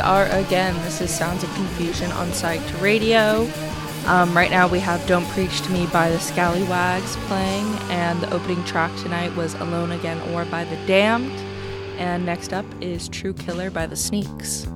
are again. This is Sounds of Confusion on Psyched Radio. Um, right now we have Don't Preach to Me by the Scallywags playing, and the opening track tonight was Alone Again or by the Damned. And next up is True Killer by the Sneaks.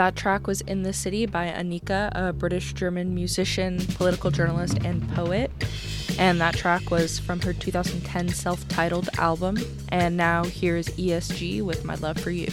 That track was In the City by Anika, a British German musician, political journalist, and poet. And that track was from her 2010 self titled album. And now here's ESG with My Love for You.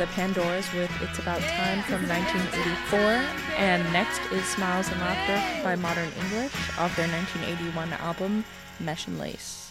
The Pandoras with It's About Time from 1984. And next is Smiles and Laughter by Modern English off their 1981 album Mesh and Lace.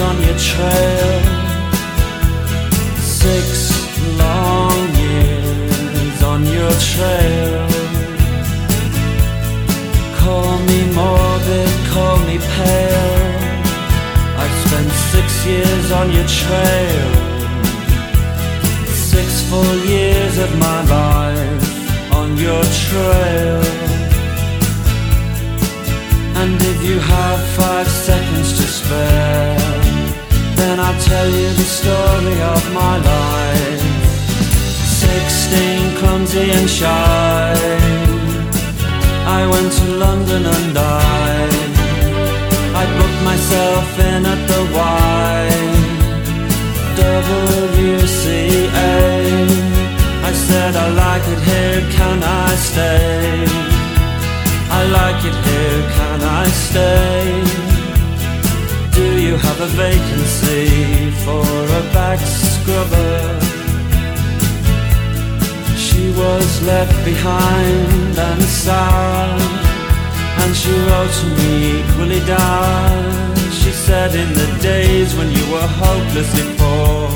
On your trail. Six long years on your trail. Call me morbid, call me pale. I've spent six years on your trail. Six full years of my life on your trail. And if you have five seconds to spare, then I'll tell you the story of my life. Sixteen, clumsy and shy. I went to London and I, I booked myself in at the Y, WCA. I said I like it here, can I stay? I like it here, can I stay? Have a vacancy for a back scrubber? She was left behind and sad, and she wrote to me equally down. She said, In the days when you were hopelessly poor,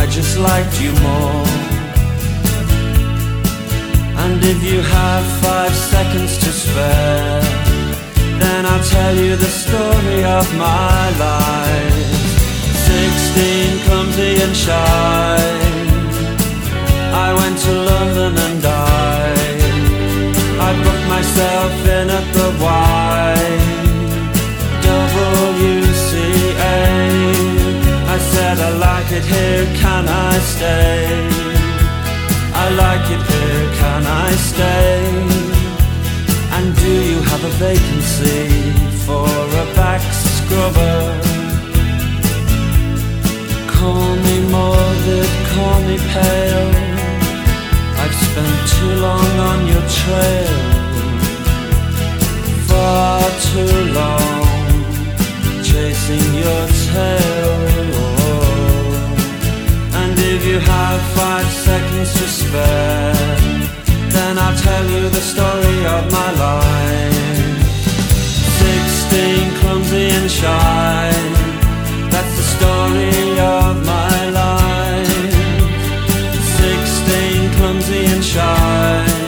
I just liked you more. And if you have five seconds to spare, then I'll tell you the story of my life. Sixteen, clumsy and shy. I went to London and I, I booked myself in at the Y, WCA. I said I like it here, can I stay? I like it here, can I stay? Do you have a vacancy for a back scrubber? Call me morbid, call me pale. I've spent too long on your trail, far too long chasing your tail. And if you have five seconds to spare, then I'll tell you the story of my life. Sixteen, clumsy and shy, that's the story of my life. Sixteen, clumsy and shy,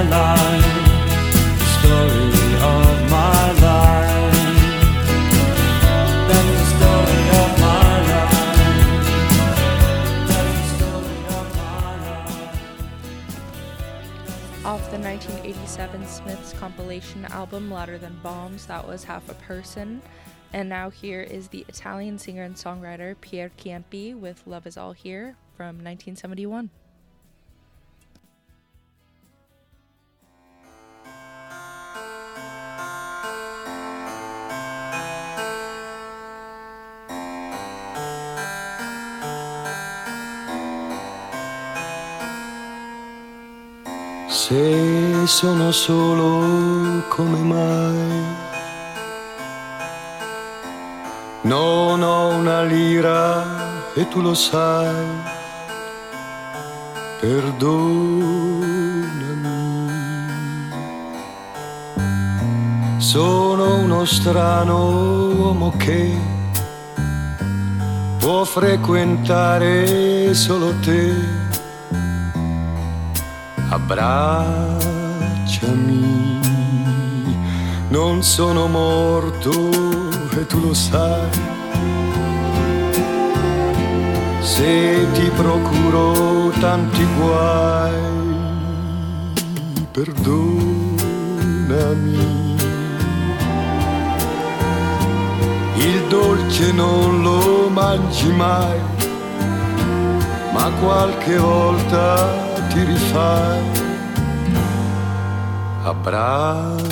of the. Off the 1987 Smiths compilation album Louder Than Bombs, that was Half a Person. And now here is the Italian singer and songwriter Piero Ciampi with Love Is All Here from 1971. Se sono solo come mai. Non ho una lira e tu lo sai, perdonami. Sono uno strano uomo che può frequentare solo te abbracciami, non sono morto e tu lo sai. Se ti procuro tanti guai, perdonami. Il dolce non lo mangi mai, ma qualche volta ti rifai, abbracciami.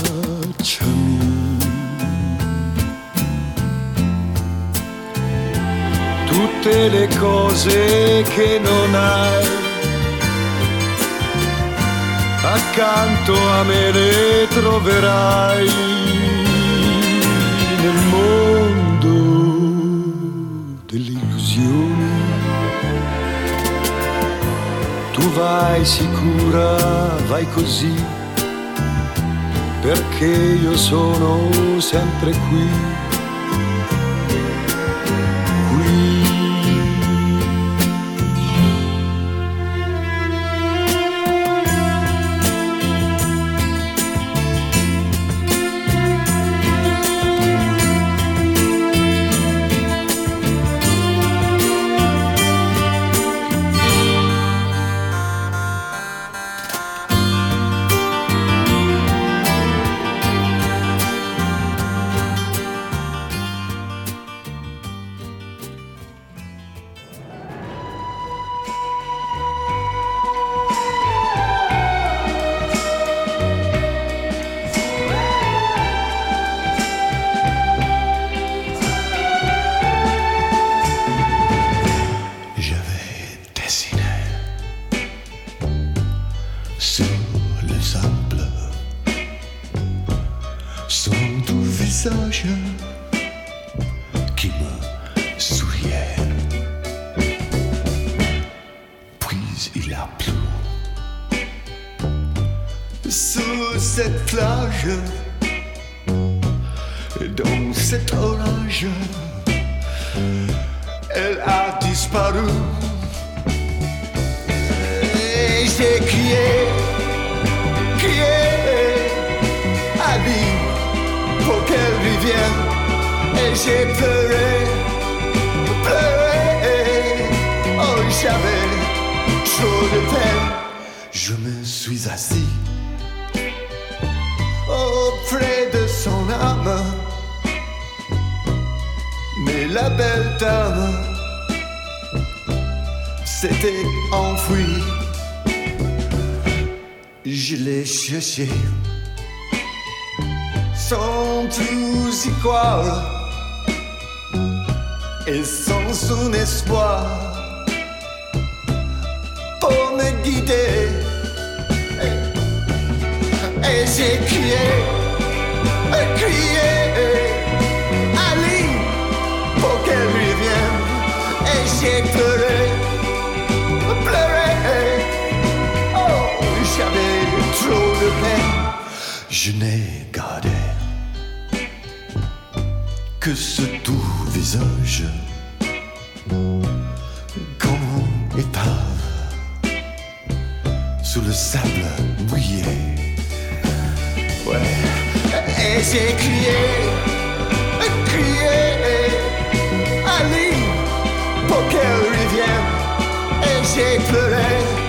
Tutte le cose che non hai, accanto a me le troverai nel mondo delle illusioni. Tu vai sicura, vai così, perché io sono sempre qui clichés sont tous iguaux et sans un espoir pour me guider. Et, j'ai crié, crié. Je n'ai gardé que ce doux visage comme épave sous le sable mouillé. Ouais, et j'ai crié, crié, Ali, pour qu'elle revienne, et j'ai pleuré,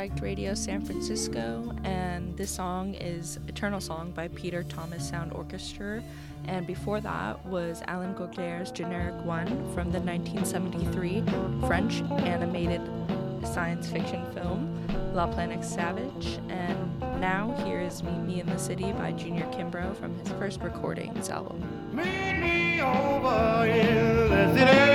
Psyched Radio San Francisco, and this song is Eternal Song by Peter Thomas Sound Orchestra. And before that was Alain Goraguer's Generic One from the 1973 French animated science fiction film La Planète Sauvage. And now here is Meet Me in the City by Junior Kimbrough from his first recordings album. Meet me over in the city.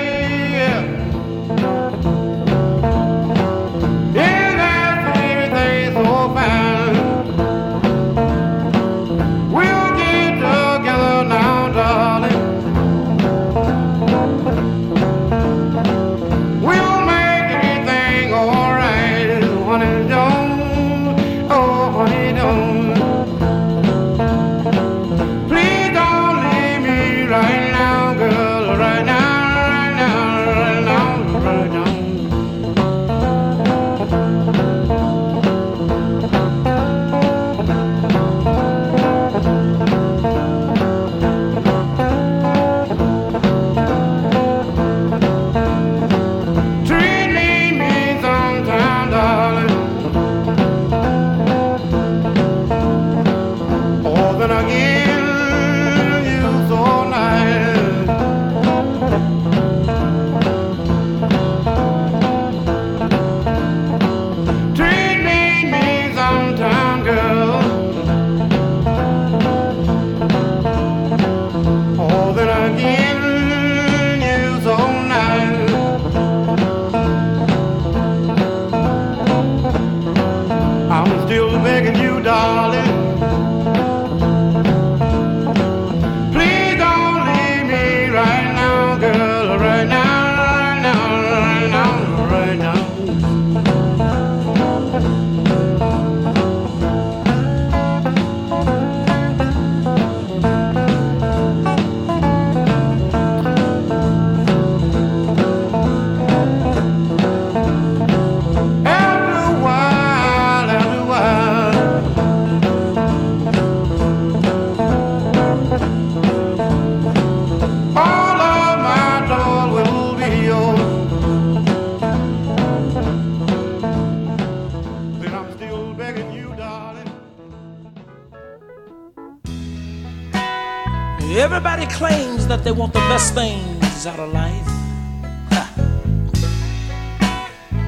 Out of life.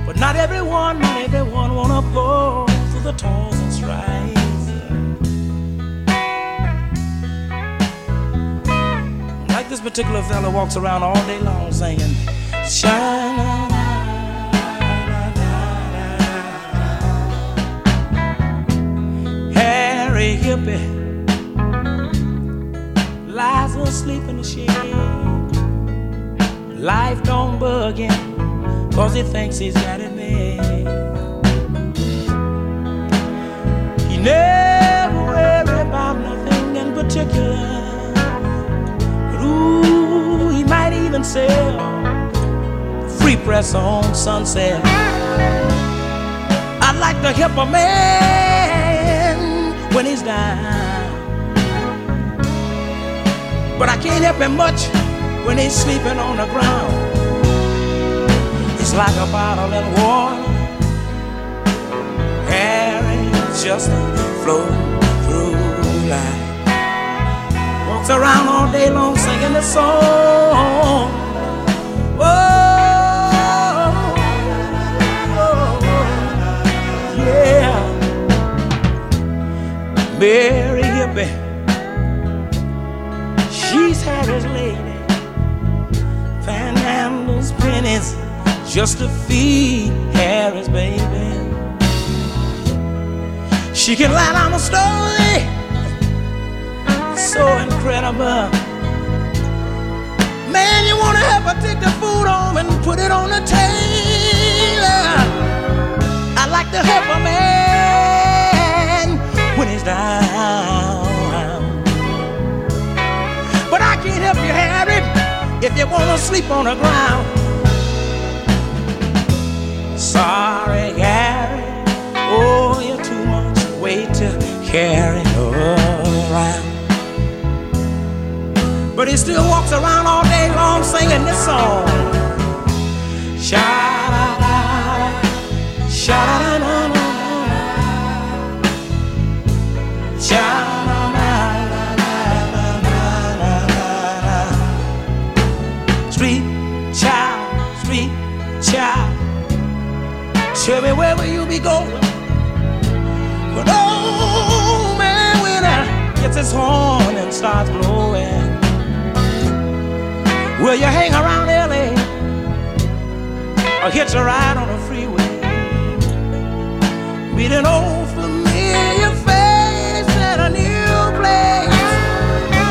But not everyone, not everyone wanna go through the toils and strife. Like this particular fella walks around all day long saying, shine. Harry Hippie lies asleep in the shade. Life don't bug him, cause he thinks he's got it made. He never worry about nothing in particular. But ooh, he might even sell free press on sunset. I'd like to help a man when he's down. But I can't help him much when he's sleeping on the ground. It's like a bottle of water. Harry just flow through life. Walks around all day long singing the song. Whoa, yeah. Mary Pennies just to feed Harry's baby. She can light on a story so incredible. Man, you wanna help her take the food home and put it on the table. I like to help a man when he's down. But I can't help you, Harry, if you wanna sleep on the ground. Sorry, Gary. Oh, you're too much weight to carry around. But he still walks around all day long singing this song. Sha da da, sha da da Tell me where will you be going? But oh man, when I gets his horn and starts blowing, will you hang around LA or hitch a ride on the freeway? Meet an old familiar face at a new place.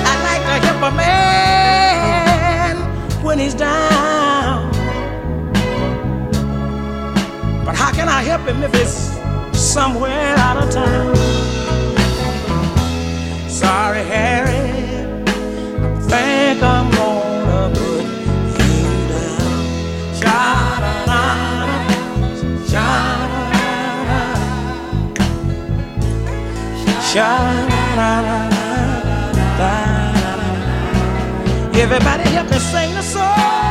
I like to help a man when he's down. Can I help him if it's somewhere out of town? Sorry, Harry. Think I'm gonna put you down. Sha-da-da-da, sha-da-da-da. Sha-da-da-da-da-da. Everybody help me sing the song.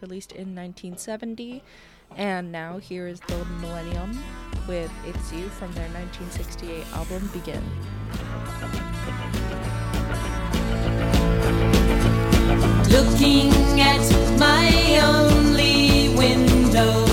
Released in 1970. And now here is the Millennium with It's You from their 1968 album Begin. Looking at my only window,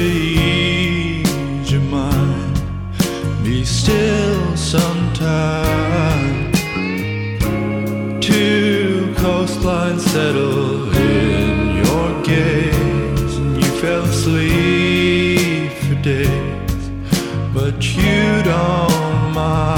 to ease your mind. Be still sometime. Two coastlines settled in your gaze, and you fell asleep for days, but you don't mind.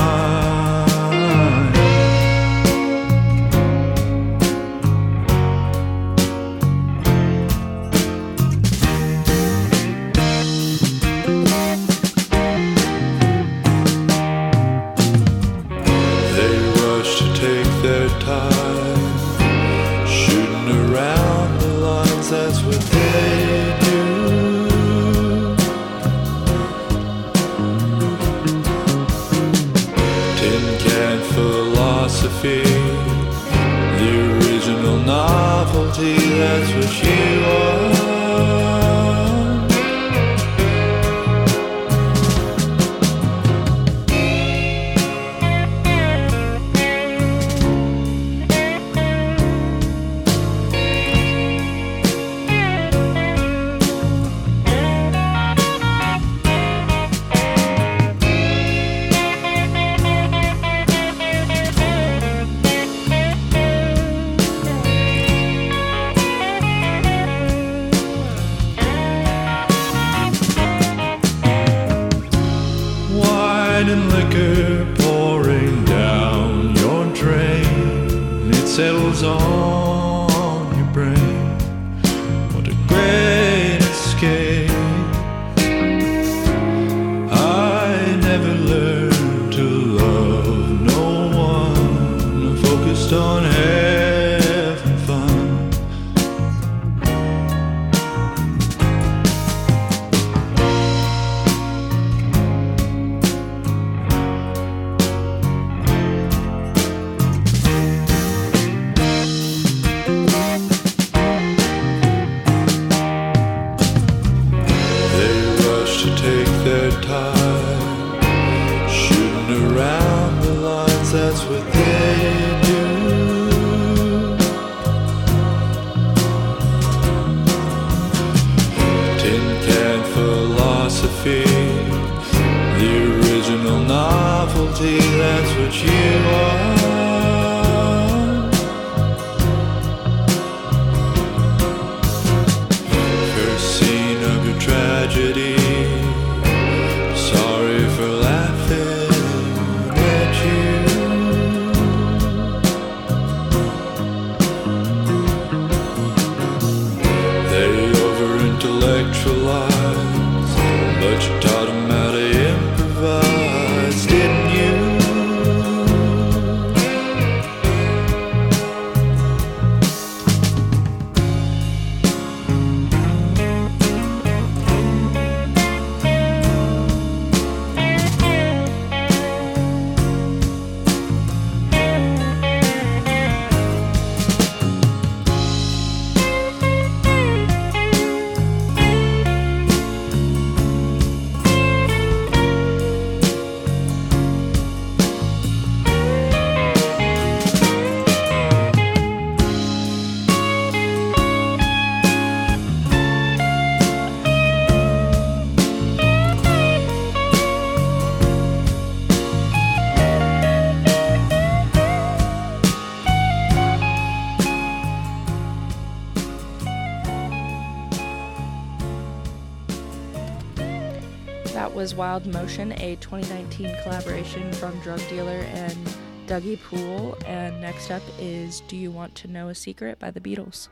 Wild Motion, a 2019 collaboration from drug dealer and Dougie Poole. And next up is Do You Want to Know a Secret by the Beatles.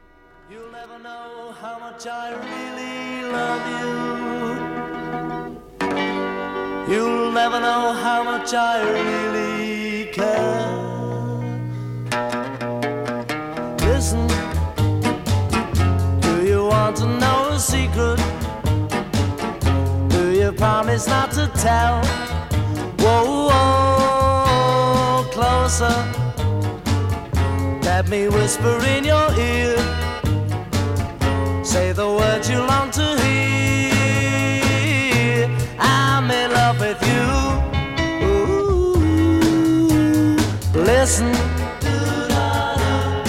You'll never know how much I really love you. You'll never know how much I really promise not to tell? Whoa, whoa, closer. Let me whisper in your ear. Say the words you long to hear. I'm in love with you. Ooh, listen.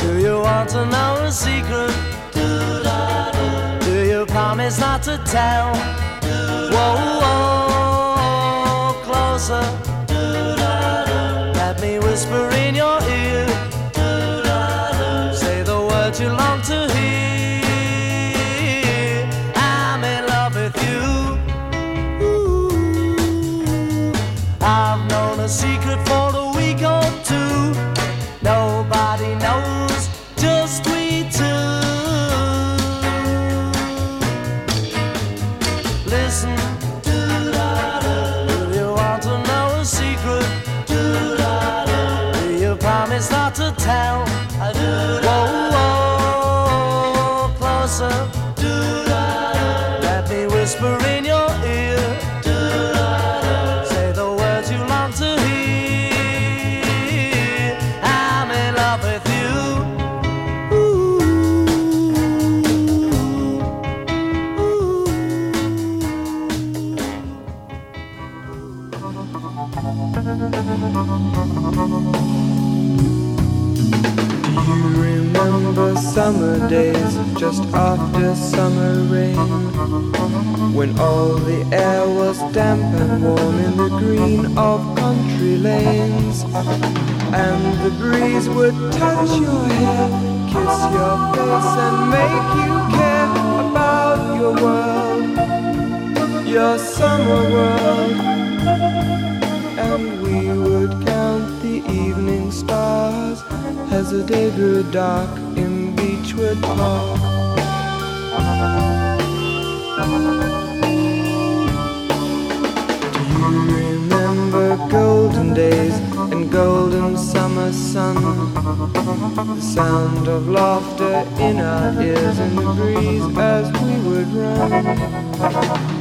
Do you want to know a secret? Do you promise not to tell? Whoa, whoa, closer. Let me whisper summer rain. When all the air was damp and warm in the green of country lanes. And the breeze would touch your hair, kiss your face and make you care about your world. Your summer world. And we would count the evening stars as the day grew dark in Beechwood Park. Do you remember golden days and golden summer sun? The sound of laughter in our ears and the breeze as we would run.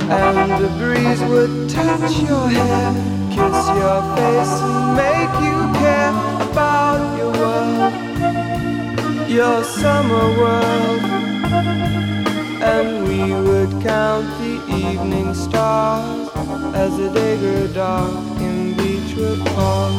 And the breeze would touch your hair, kiss your face, and make you care about your world, your summer world. And we would count the evening stars as the day grew dark in Beechwood Park.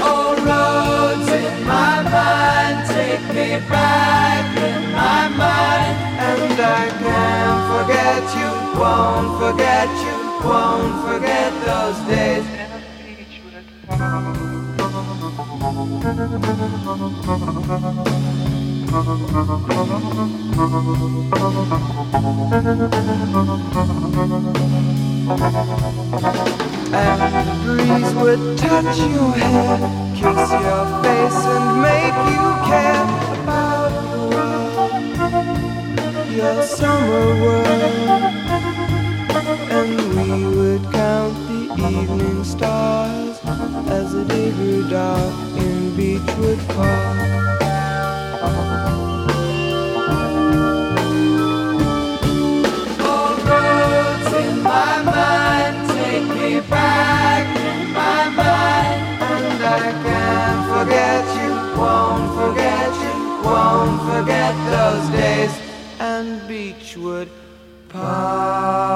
All roads in my mind take me back in my mind. And I can't forget you, won't forget you, won't forget those days. As the day grew dark Beechwood Park. Roads in my mind take me back in my mind. And I can't forget you, won't forget you, won't forget those days and Beechwood Park.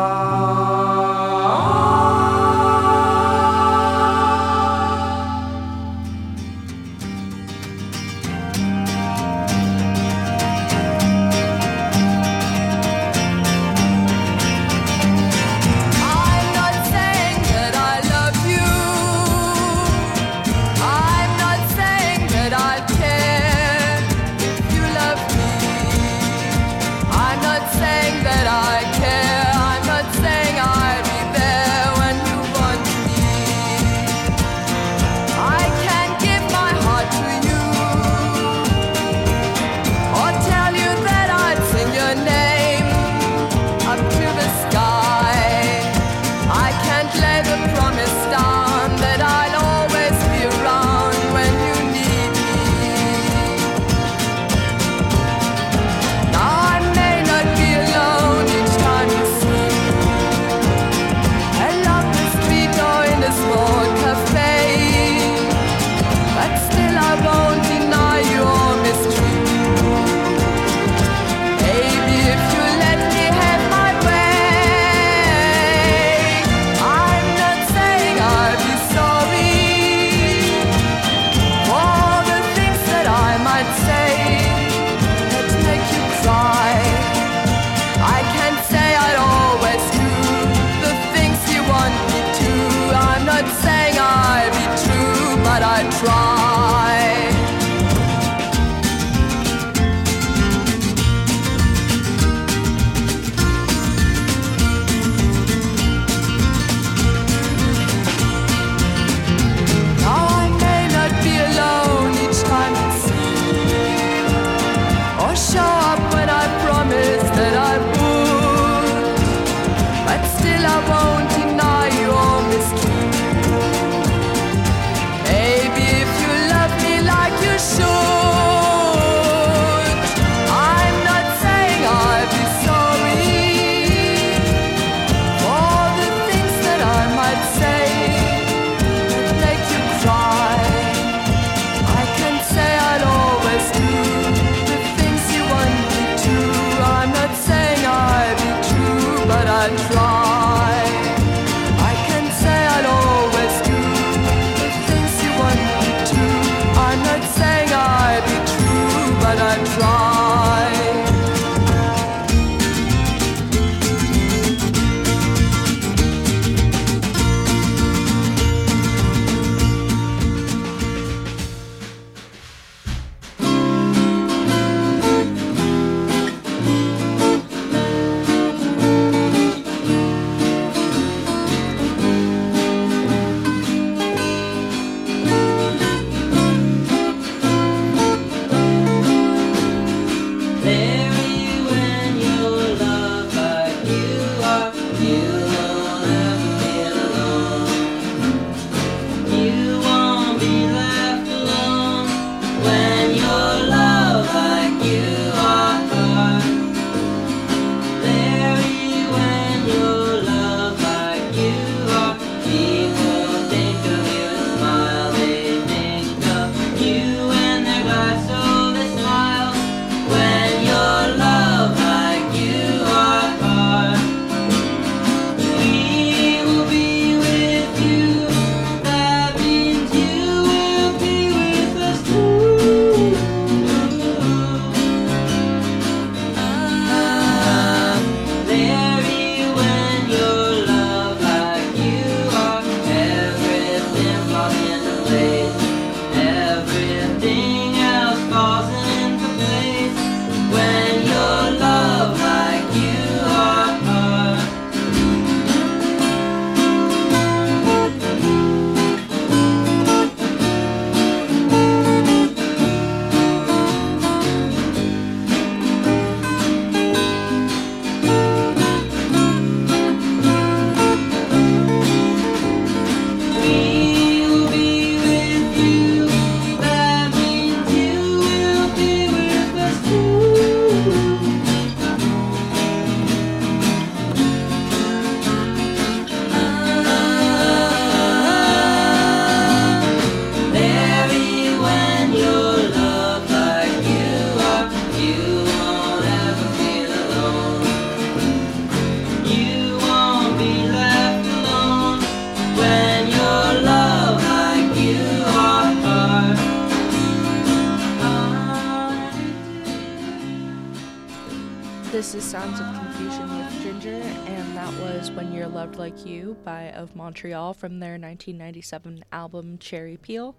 Montreal from their 1997 album Cherry Peel.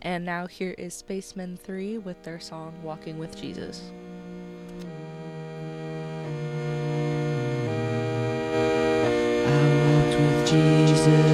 And now here is Spacemen 3 with their song Walking with Jesus. I walked with Jesus.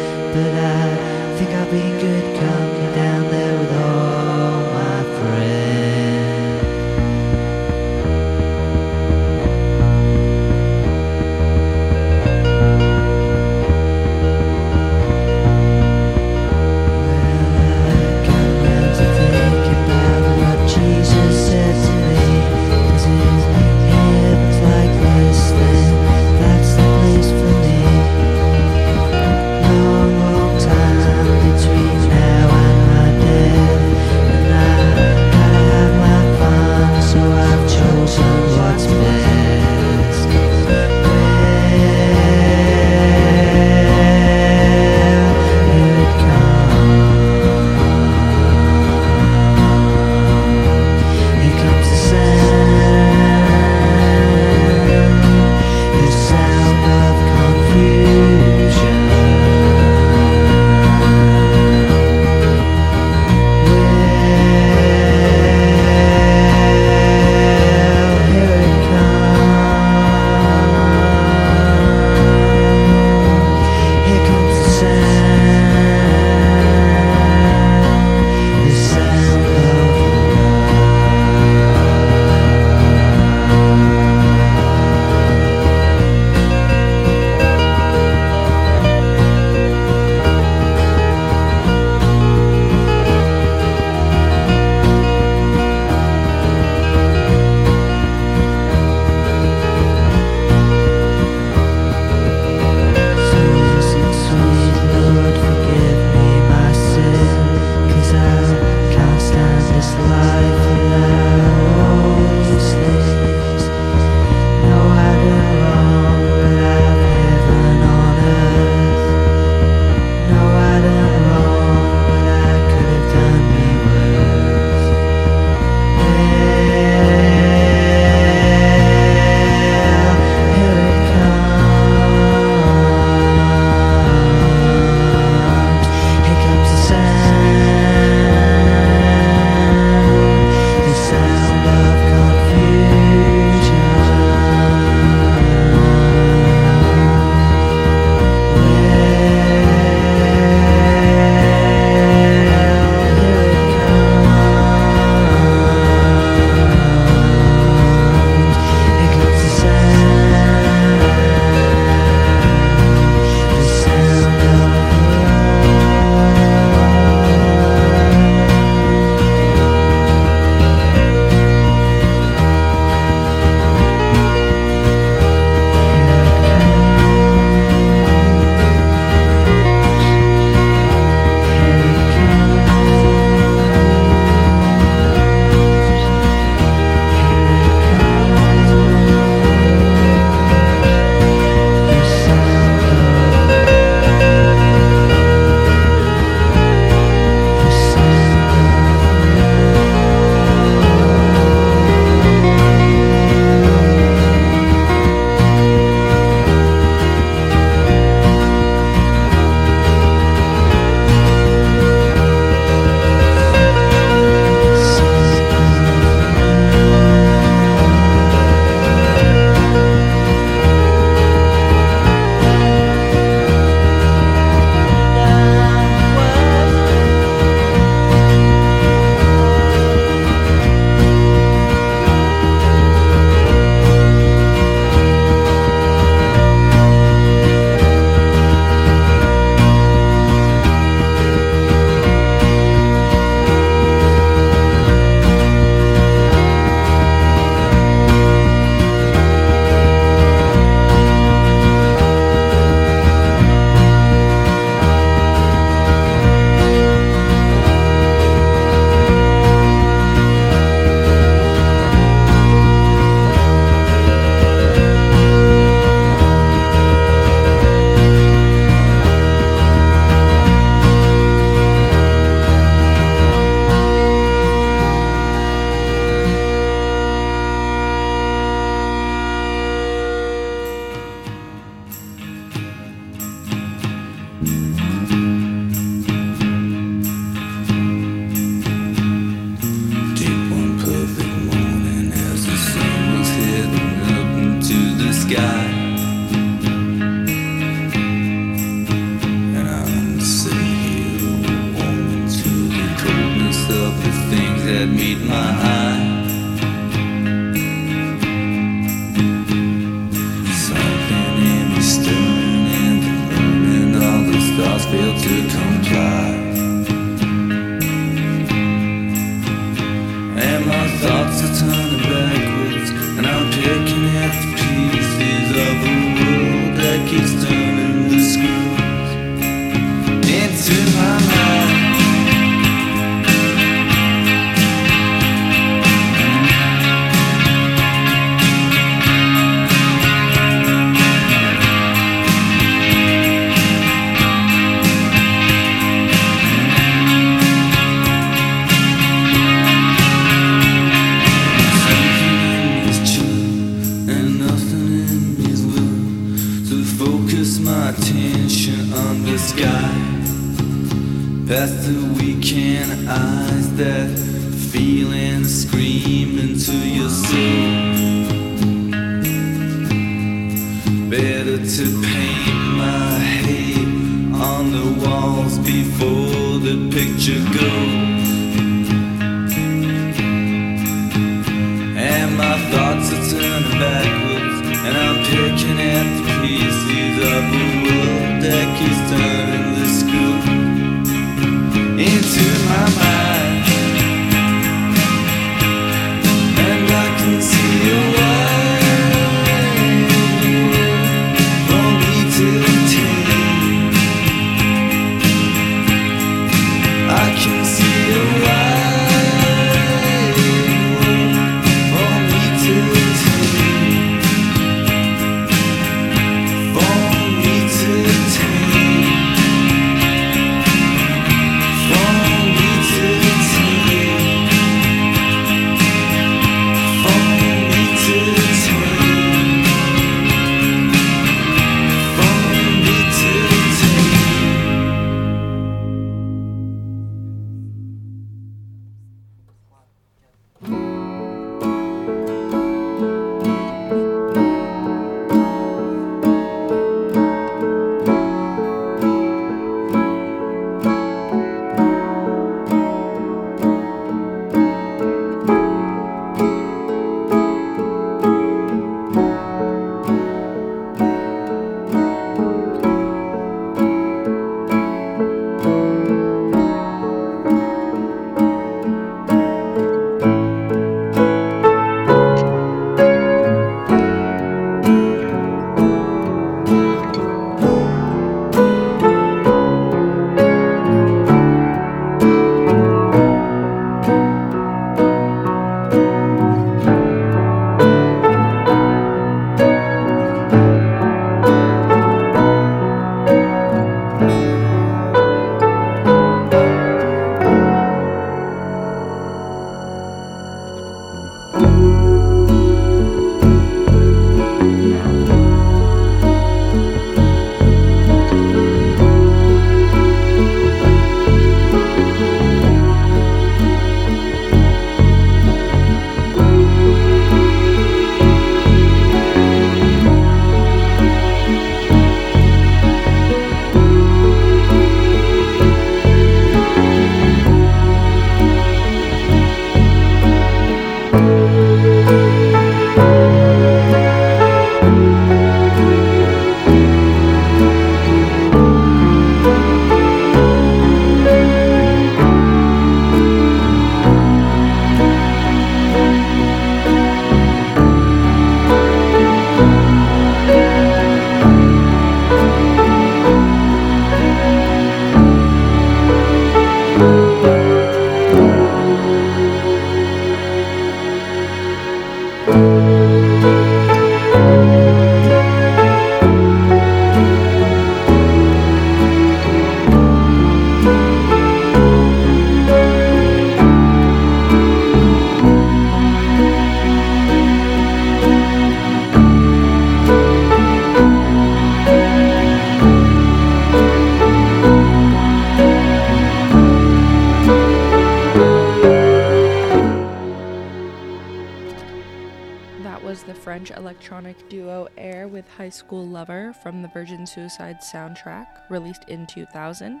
School Lover from the Virgin Suicide soundtrack, released in 2000.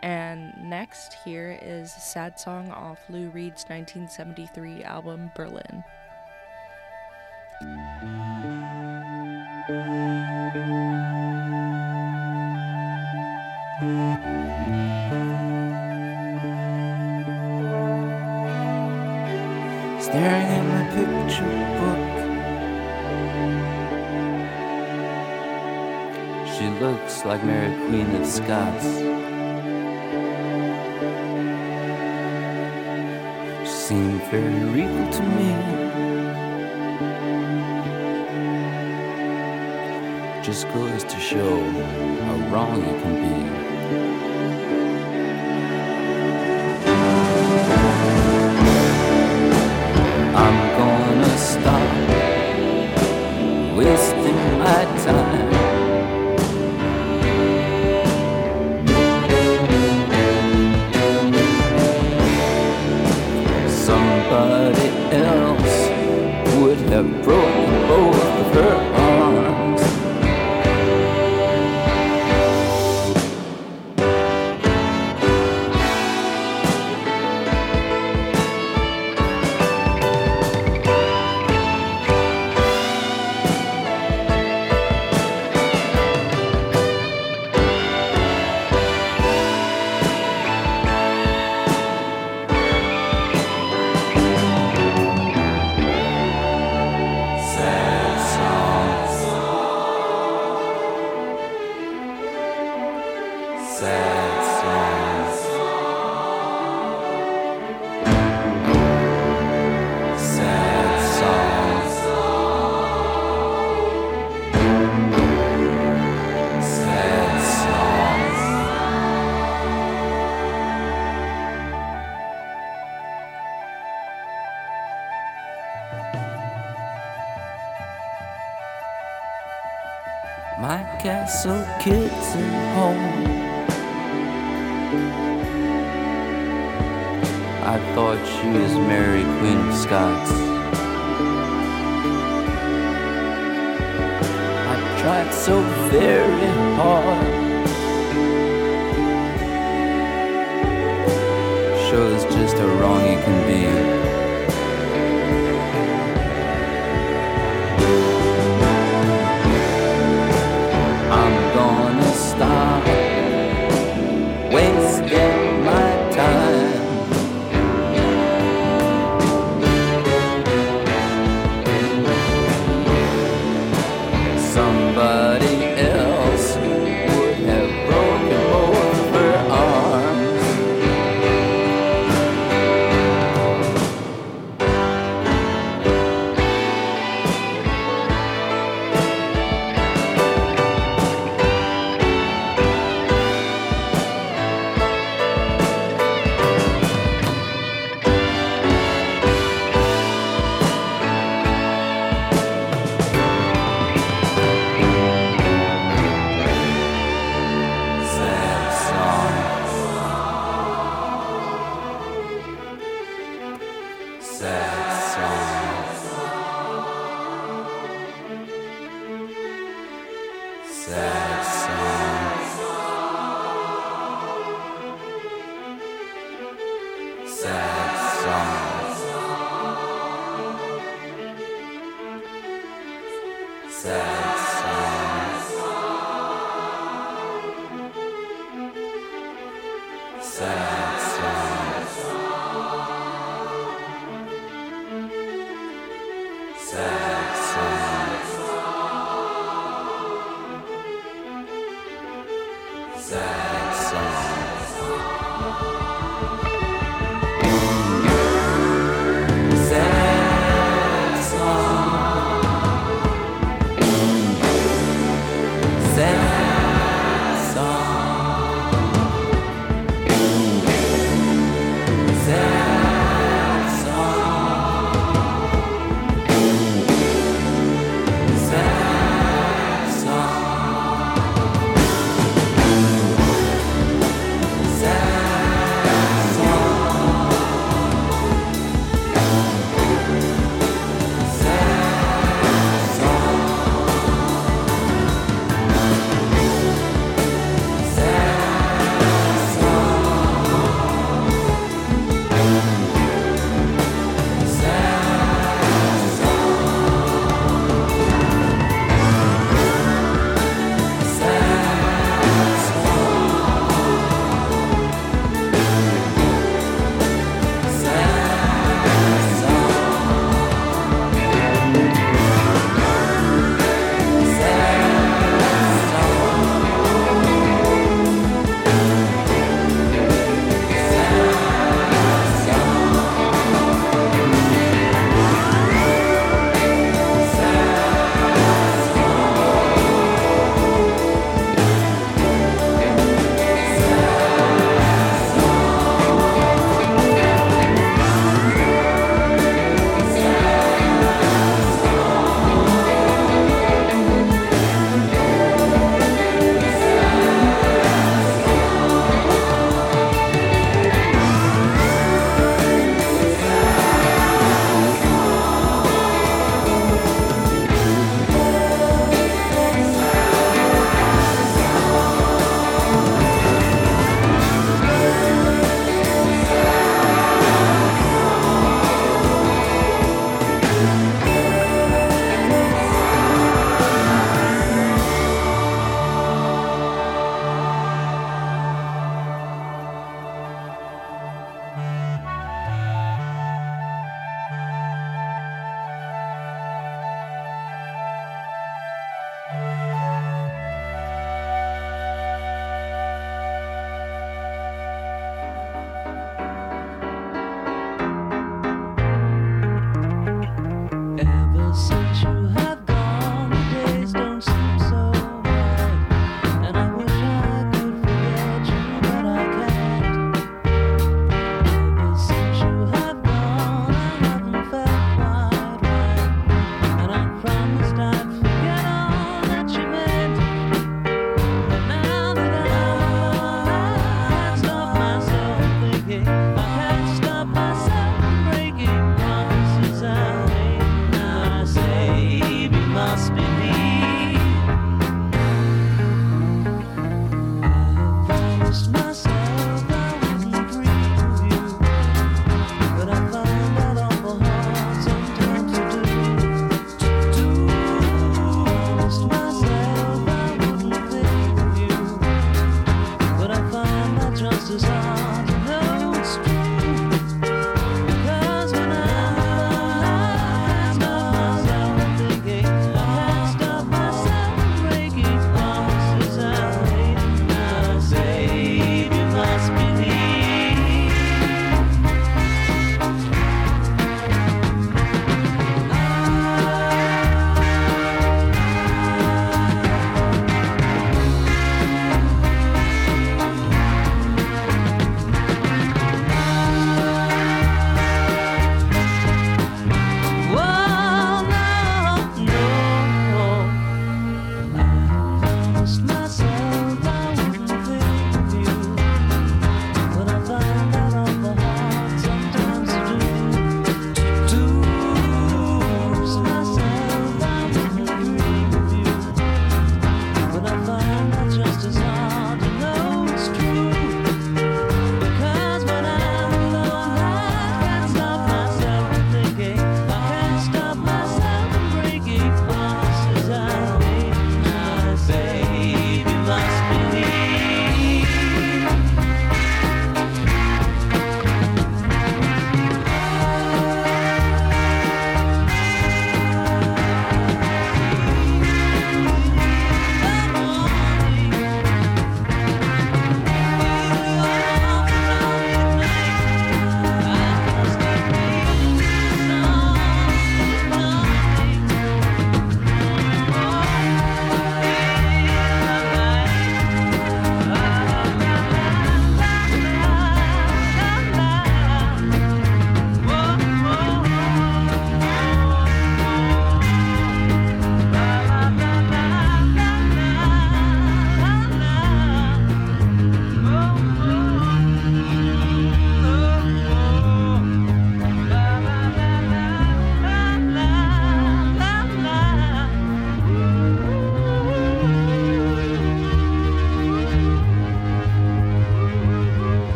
And next, here is a Sad Song off Lou Reed's 1973 album Berlin. Staring at my picture book. She looks like Mary Queen of Scots. She seemed very real to me. Just goes to show how wrong you can be. I'm gonna stop wasting my time. Bruin. Kids at home. I thought she was Mary Queen of Scots. I tried so very hard. Shows just how wrong you can be.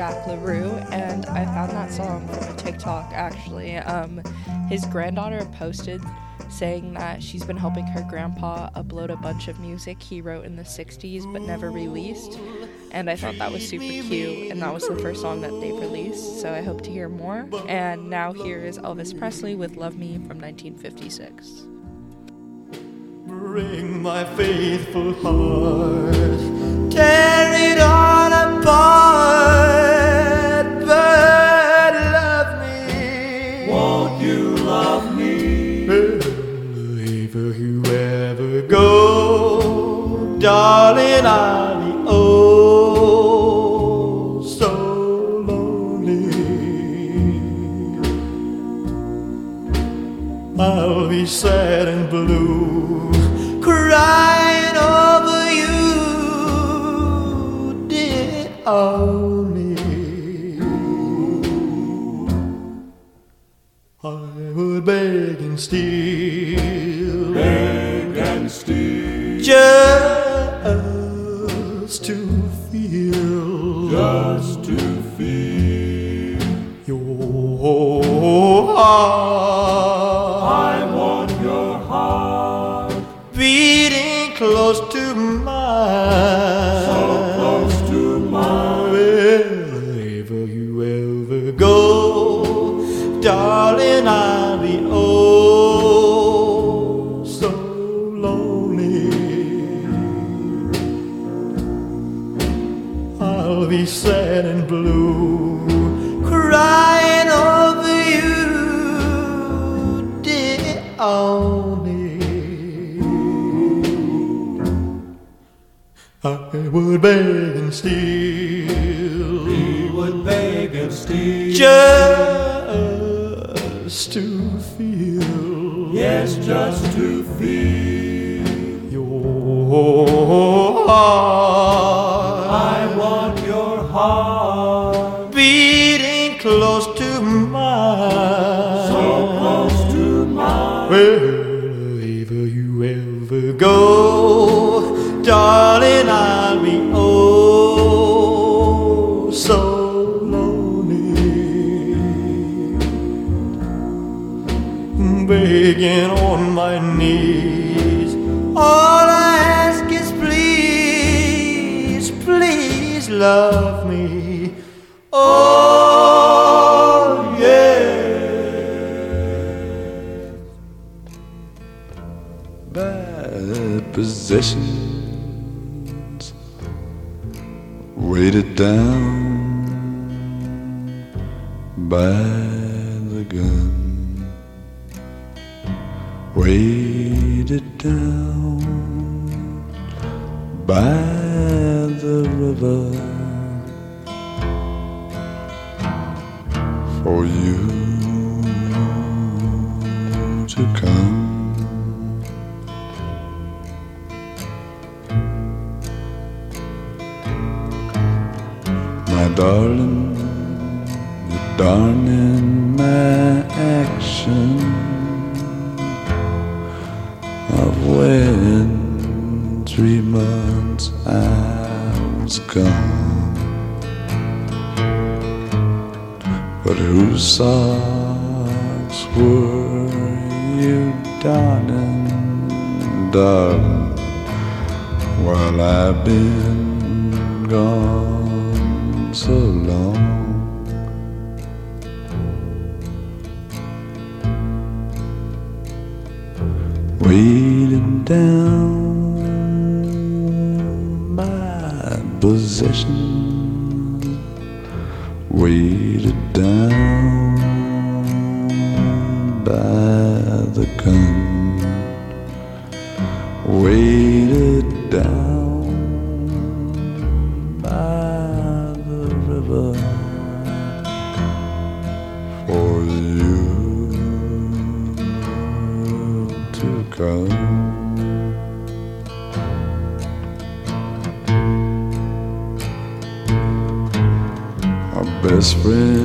Jack LaRue, and I found that song from a TikTok actually. Um, his granddaughter posted saying that she's been helping her grandpa upload a bunch of music he wrote in the 60s but never released. And I thought that was super cute, and that was the first song that they released, so I hope to hear more. And now here is Elvis Presley with Love Me from 1956. Bring my faithful heart. Tell river for you to come. Best friend.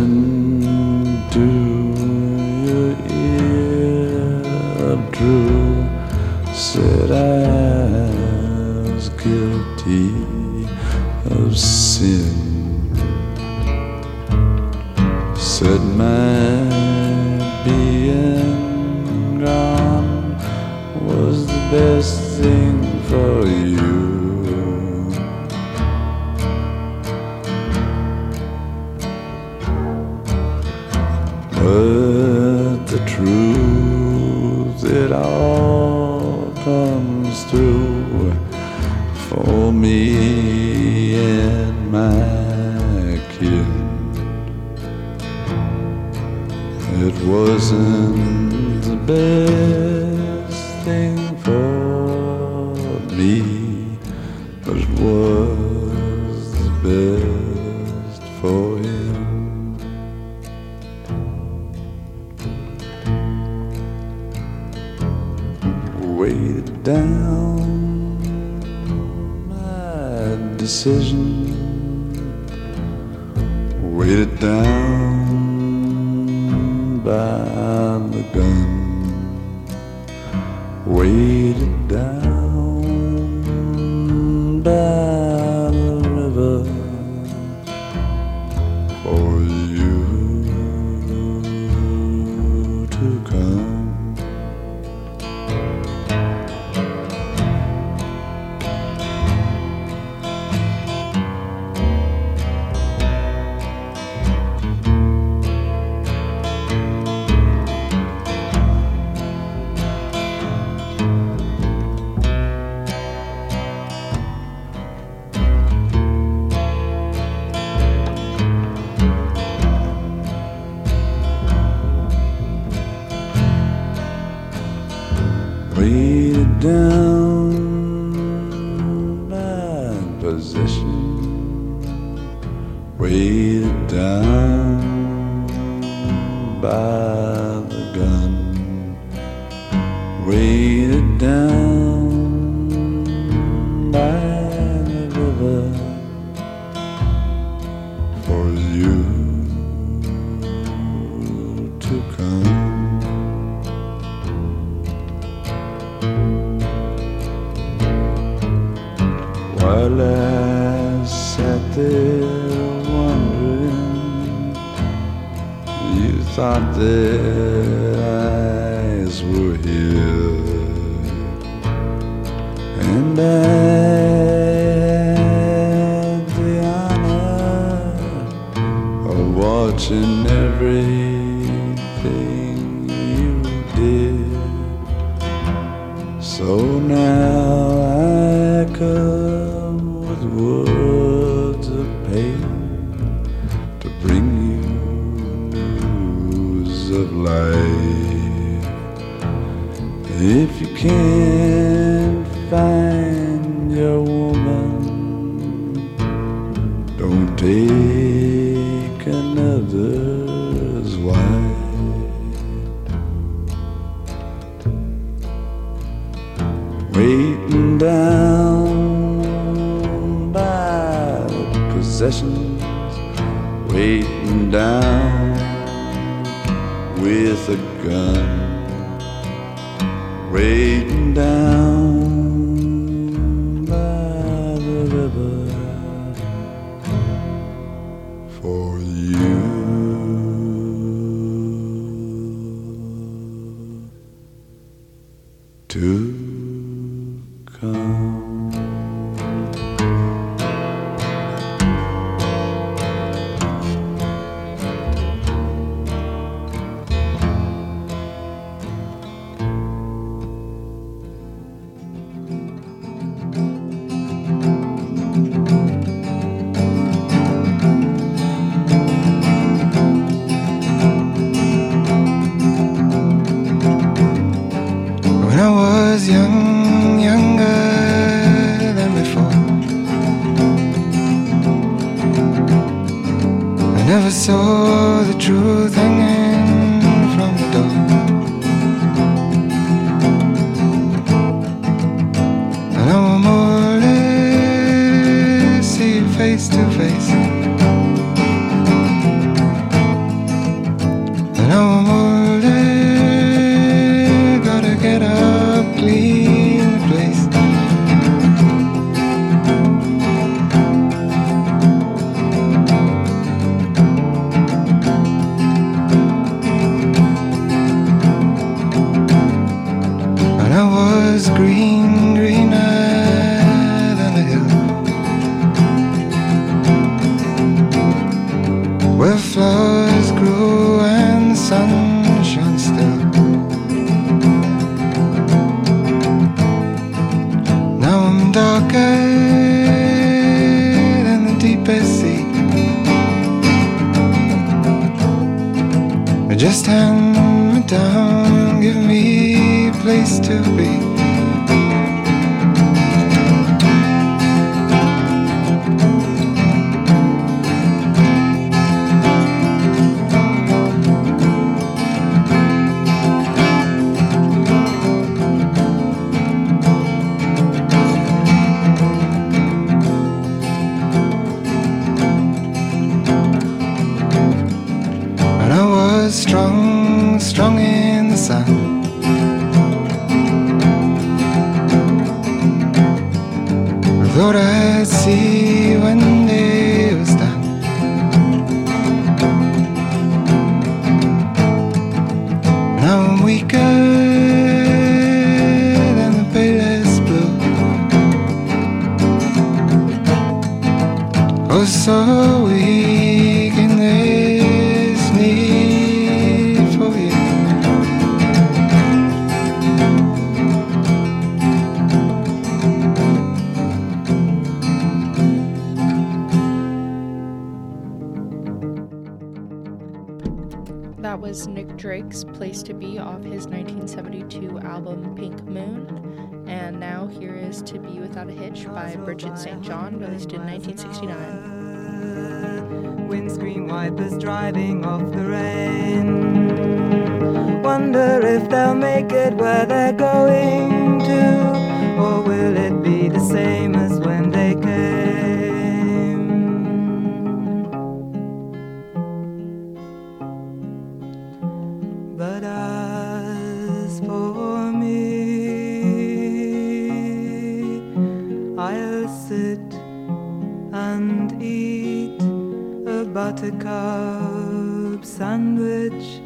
Wipers driving off the rain. Wonder if they'll make it where they're going to, or will it be the same buttercup sandwich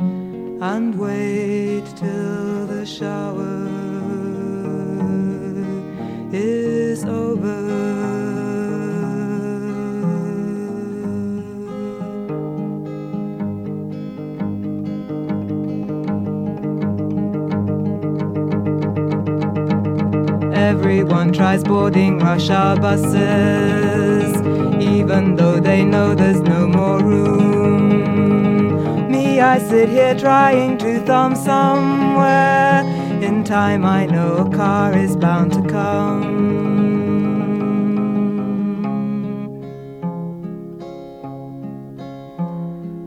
and wait till the shower is over. Everyone tries boarding rush hour buses, even though they know there's no I sit here trying to thumb somewhere. In time, I know a car is bound to come.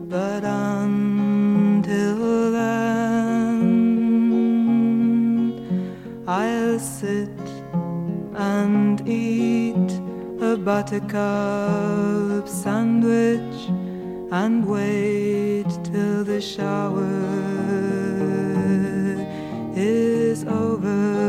But until then, I'll sit and eat a buttercup sandwich and wait shower is over.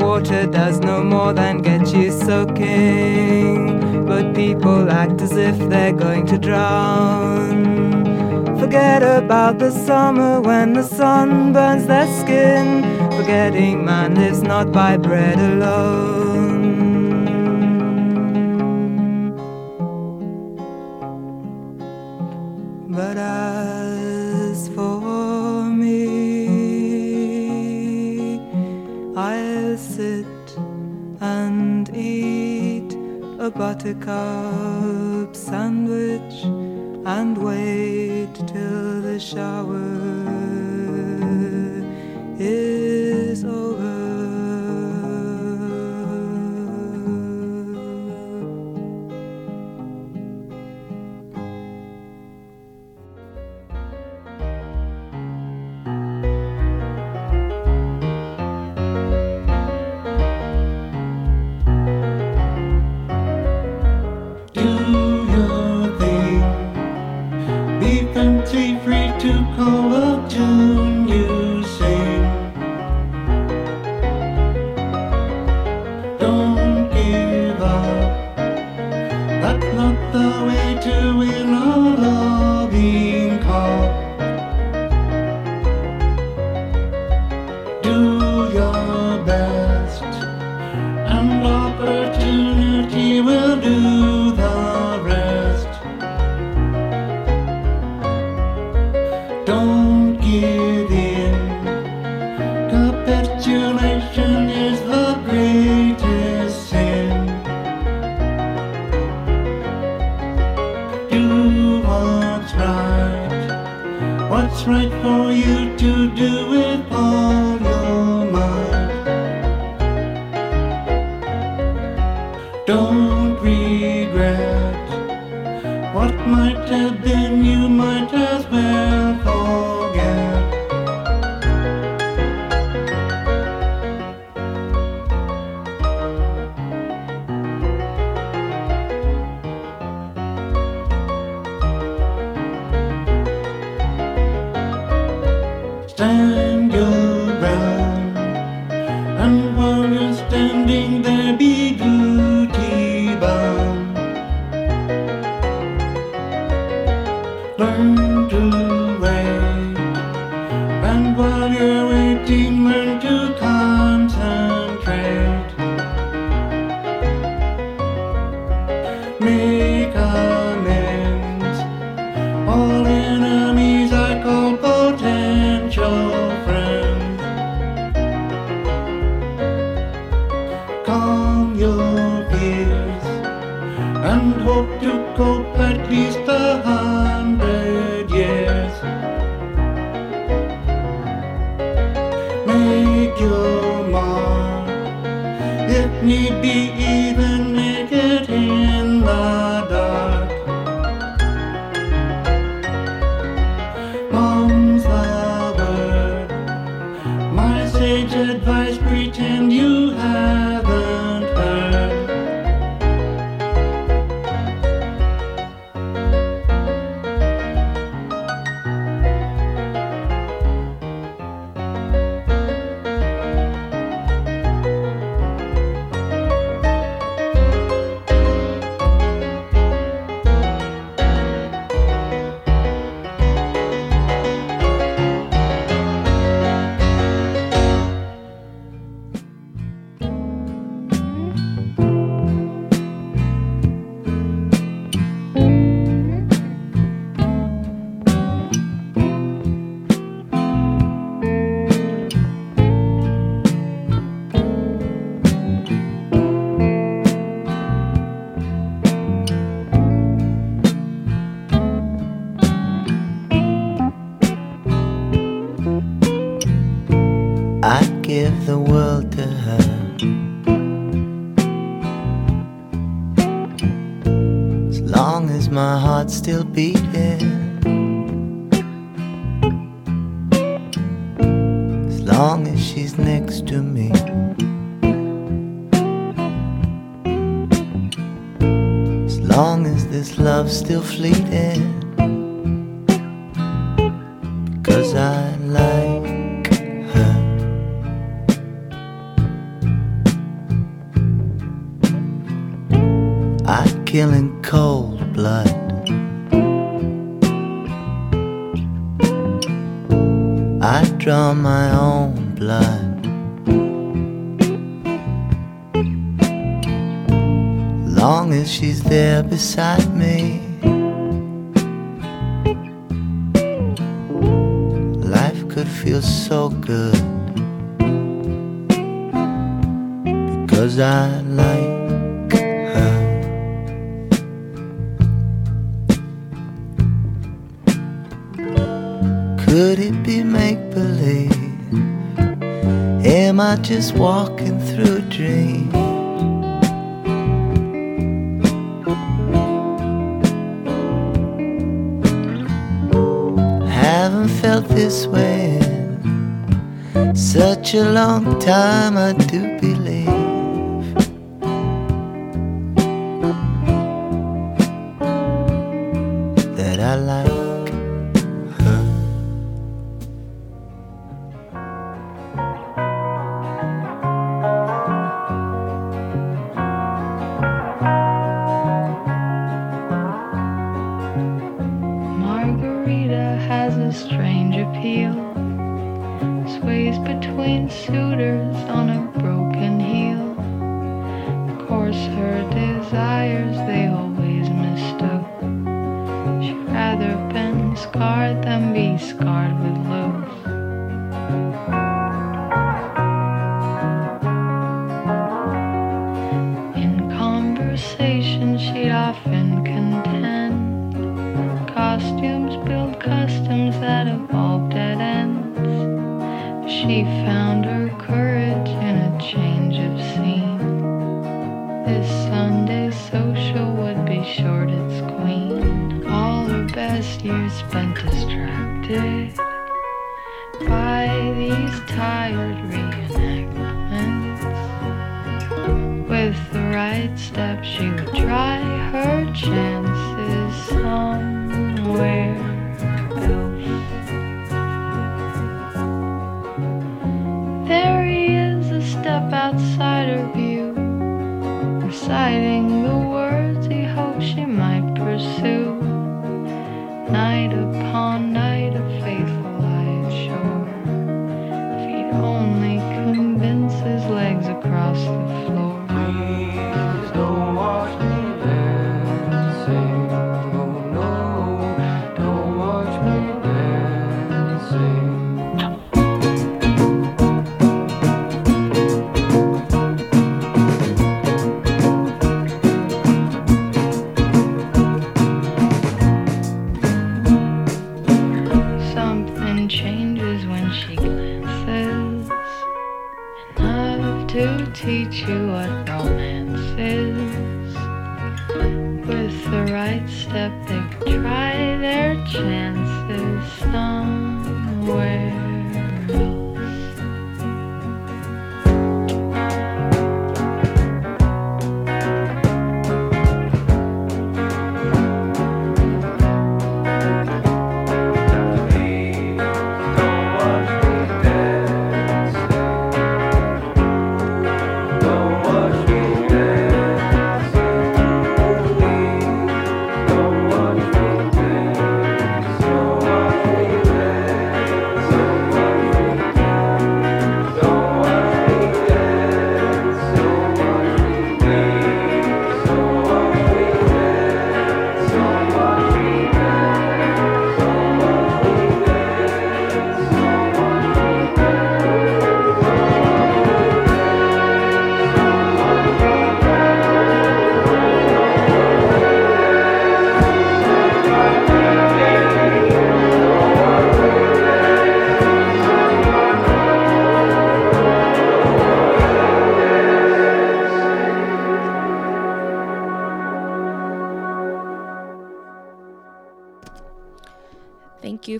Water does no more than get you soaking, but people act as if they're going to drown. Forget about the summer when the sun burns their skin, forgetting man lives not by bread alone. But as for me, I'll sit and eat a buttercup what's right for you to do with all your Could it be make believe? Am I just walking through a dream? Haven't felt this way in such a long time, I do believe.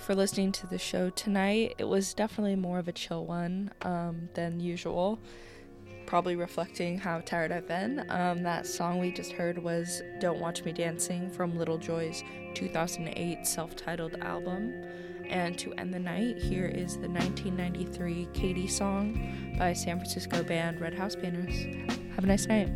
For listening to the show tonight. It was definitely more of a chill one um, than usual, probably reflecting how tired I've been. Um, that song we just heard was Don't Watch Me Dancing from Little Joy's 2008 self titled album. And to end the night, here is the 1993 Katy song by San Francisco band Red House Painters. Have a nice night.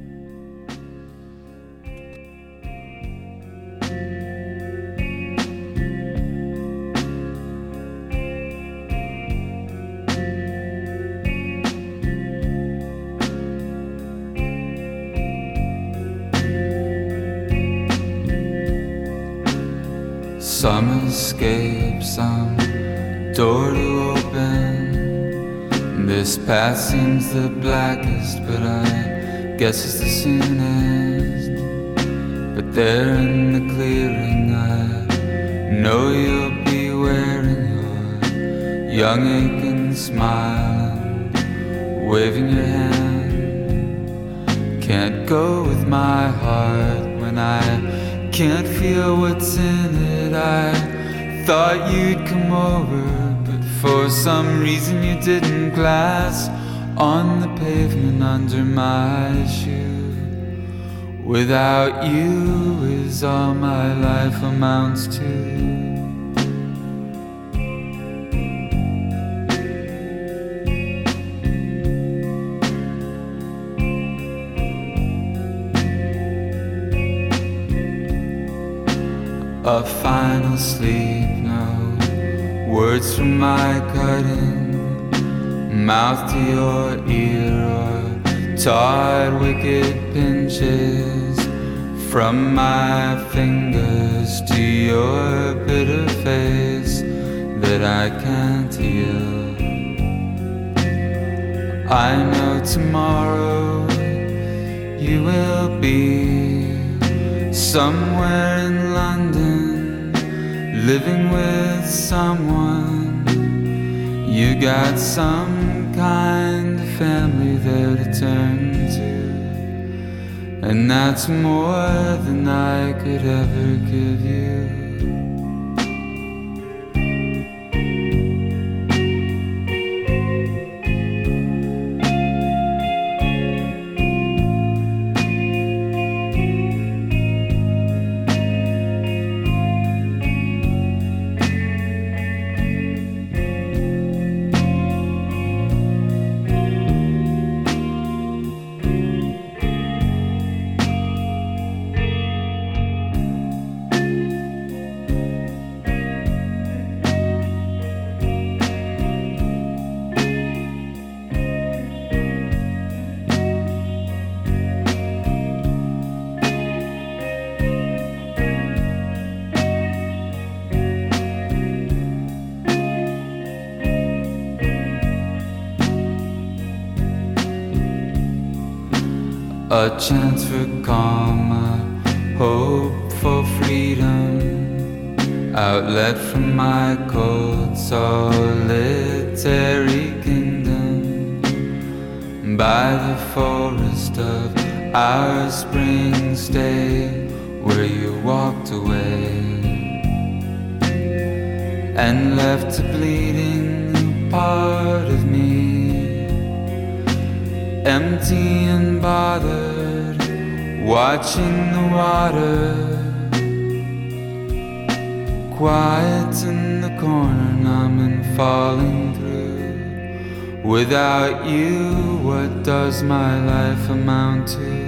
Some escape, some door to open. This path seems the blackest, but I guess it's the soonest. But there in the clearing, I know you'll be wearing your young aching smile waving your hand. Can't go with my heart when I can't feel what's in it. I thought you'd come over, but for some reason you didn't. Glass on the pavement under my shoe. Without you is all my life amounts to. Final sleep, no words from my cutting mouth to your ear, or tired wicked pinches From my fingers to your bitter face that I can't heal. I know tomorrow you will be somewhere in living with someone. You got some kind of family there to turn to. And that's more than I could ever give you. Chance for karma, hope for freedom, outlet from my cold solitary kingdom. By the forest of our spring stay, where you walked away. And left a bleeding part of me. Empty and bothered, watching the water. Quiet in the corner, numb and falling through. Without you, what does my life amount to?